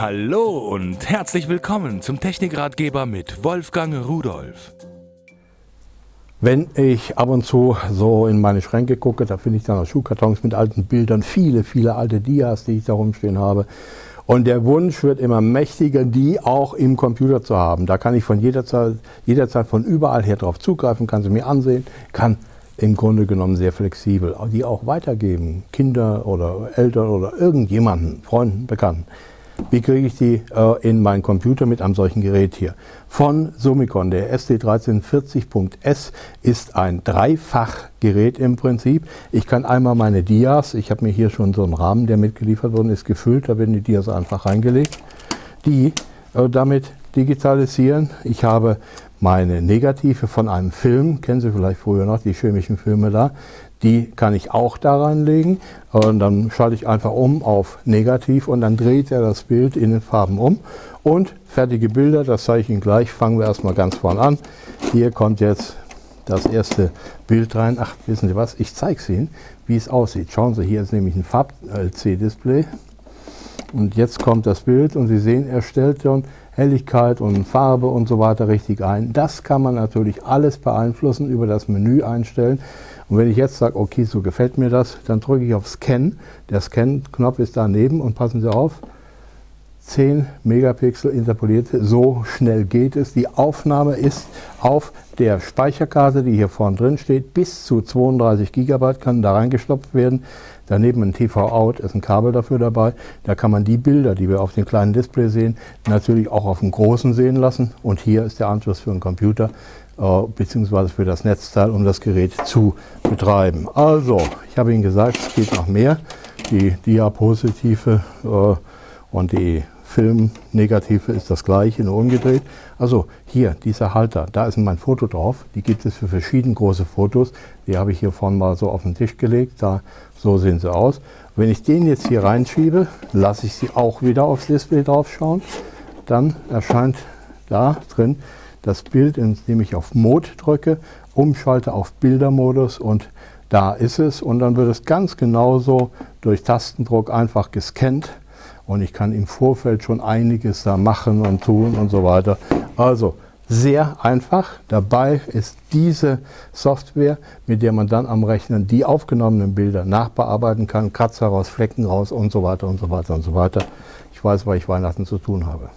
Hallo und herzlich willkommen zum Technikratgeber mit Wolfgang Rudolf. Wenn ich ab und zu so in meine Schränke gucke, da finde ich dann auch Schuhkartons mit alten Bildern, viele, viele alte Dias, die ich da rumstehen habe. Und der Wunsch wird immer mächtiger, die auch im Computer zu haben. Da kann ich von jederzeit, jederzeit von überall her drauf zugreifen, kann sie mir ansehen, kann im Grunde genommen sehr flexibel, die auch weitergeben, Kinder oder Eltern oder irgendjemanden, Freunden, Bekannten. Wie kriege ich die äh, in meinen Computer mit einem solchen Gerät hier? Von Summicon, der SD1340.S ist ein Dreifachgerät im Prinzip. Ich kann einmal meine Dias, ich habe mir hier schon so einen Rahmen, der mitgeliefert worden ist, gefüllt, da werden die Dias einfach reingelegt, die äh, damit digitalisieren. Ich habe meine Negative von einem Film, kennen Sie vielleicht früher noch, die chemischen Filme da, die kann ich auch da reinlegen und dann schalte ich einfach um auf Negativ und dann dreht er das Bild in den Farben um und fertige Bilder, das zeige ich Ihnen gleich, fangen wir erstmal ganz vorne an. Hier kommt jetzt das erste Bild rein. Ach, wissen Sie was, ich zeige es Ihnen, wie es aussieht. Schauen Sie, hier ist nämlich ein Farb-LC-Display und jetzt kommt das Bild und Sie sehen, er stellt schon Helligkeit und Farbe und so weiter richtig ein. Das kann man natürlich alles beeinflussen, über das Menü einstellen. Und wenn ich jetzt sage, okay, so gefällt mir das, dann drücke ich auf Scan. Der Scan-Knopf ist daneben und passen Sie auf, 10 Megapixel interpoliert, so schnell geht es. Die Aufnahme ist auf der Speicherkarte, die hier vorne drin steht, bis zu 32 Gigabyte kann da reingestopft werden. Daneben ein TV-Out ist ein Kabel dafür dabei. Da kann man die Bilder, die wir auf dem kleinen Display sehen, natürlich auch auf dem großen sehen lassen. Und hier ist der Anschluss für einen Computer äh, beziehungsweise für das Netzteil, um das Gerät zu betreiben. Also, ich habe Ihnen gesagt, es geht noch mehr. Die Diapositive äh, und die Filmnegative ist das gleiche, nur umgedreht. Also hier, dieser Halter, da ist mein Foto drauf. Die gibt es für verschiedene große Fotos. Die habe ich hier vorne mal so auf den Tisch gelegt. Da, so sehen sie aus. Wenn ich den jetzt hier reinschiebe, lasse ich sie auch wieder aufs Display drauf schauen. Dann erscheint da drin das Bild, indem ich auf Mode drücke, umschalte auf Bildermodus und da ist es. Und dann wird es ganz genauso durch Tastendruck einfach gescannt und ich kann im Vorfeld schon einiges da machen und tun und so weiter. Also sehr einfach. Dabei ist diese Software, mit der man dann am Rechnen die aufgenommenen Bilder nachbearbeiten kann, Kratzer raus, Flecken raus und so weiter und so weiter und so weiter. Ich weiß, weil ich Weihnachten zu tun habe.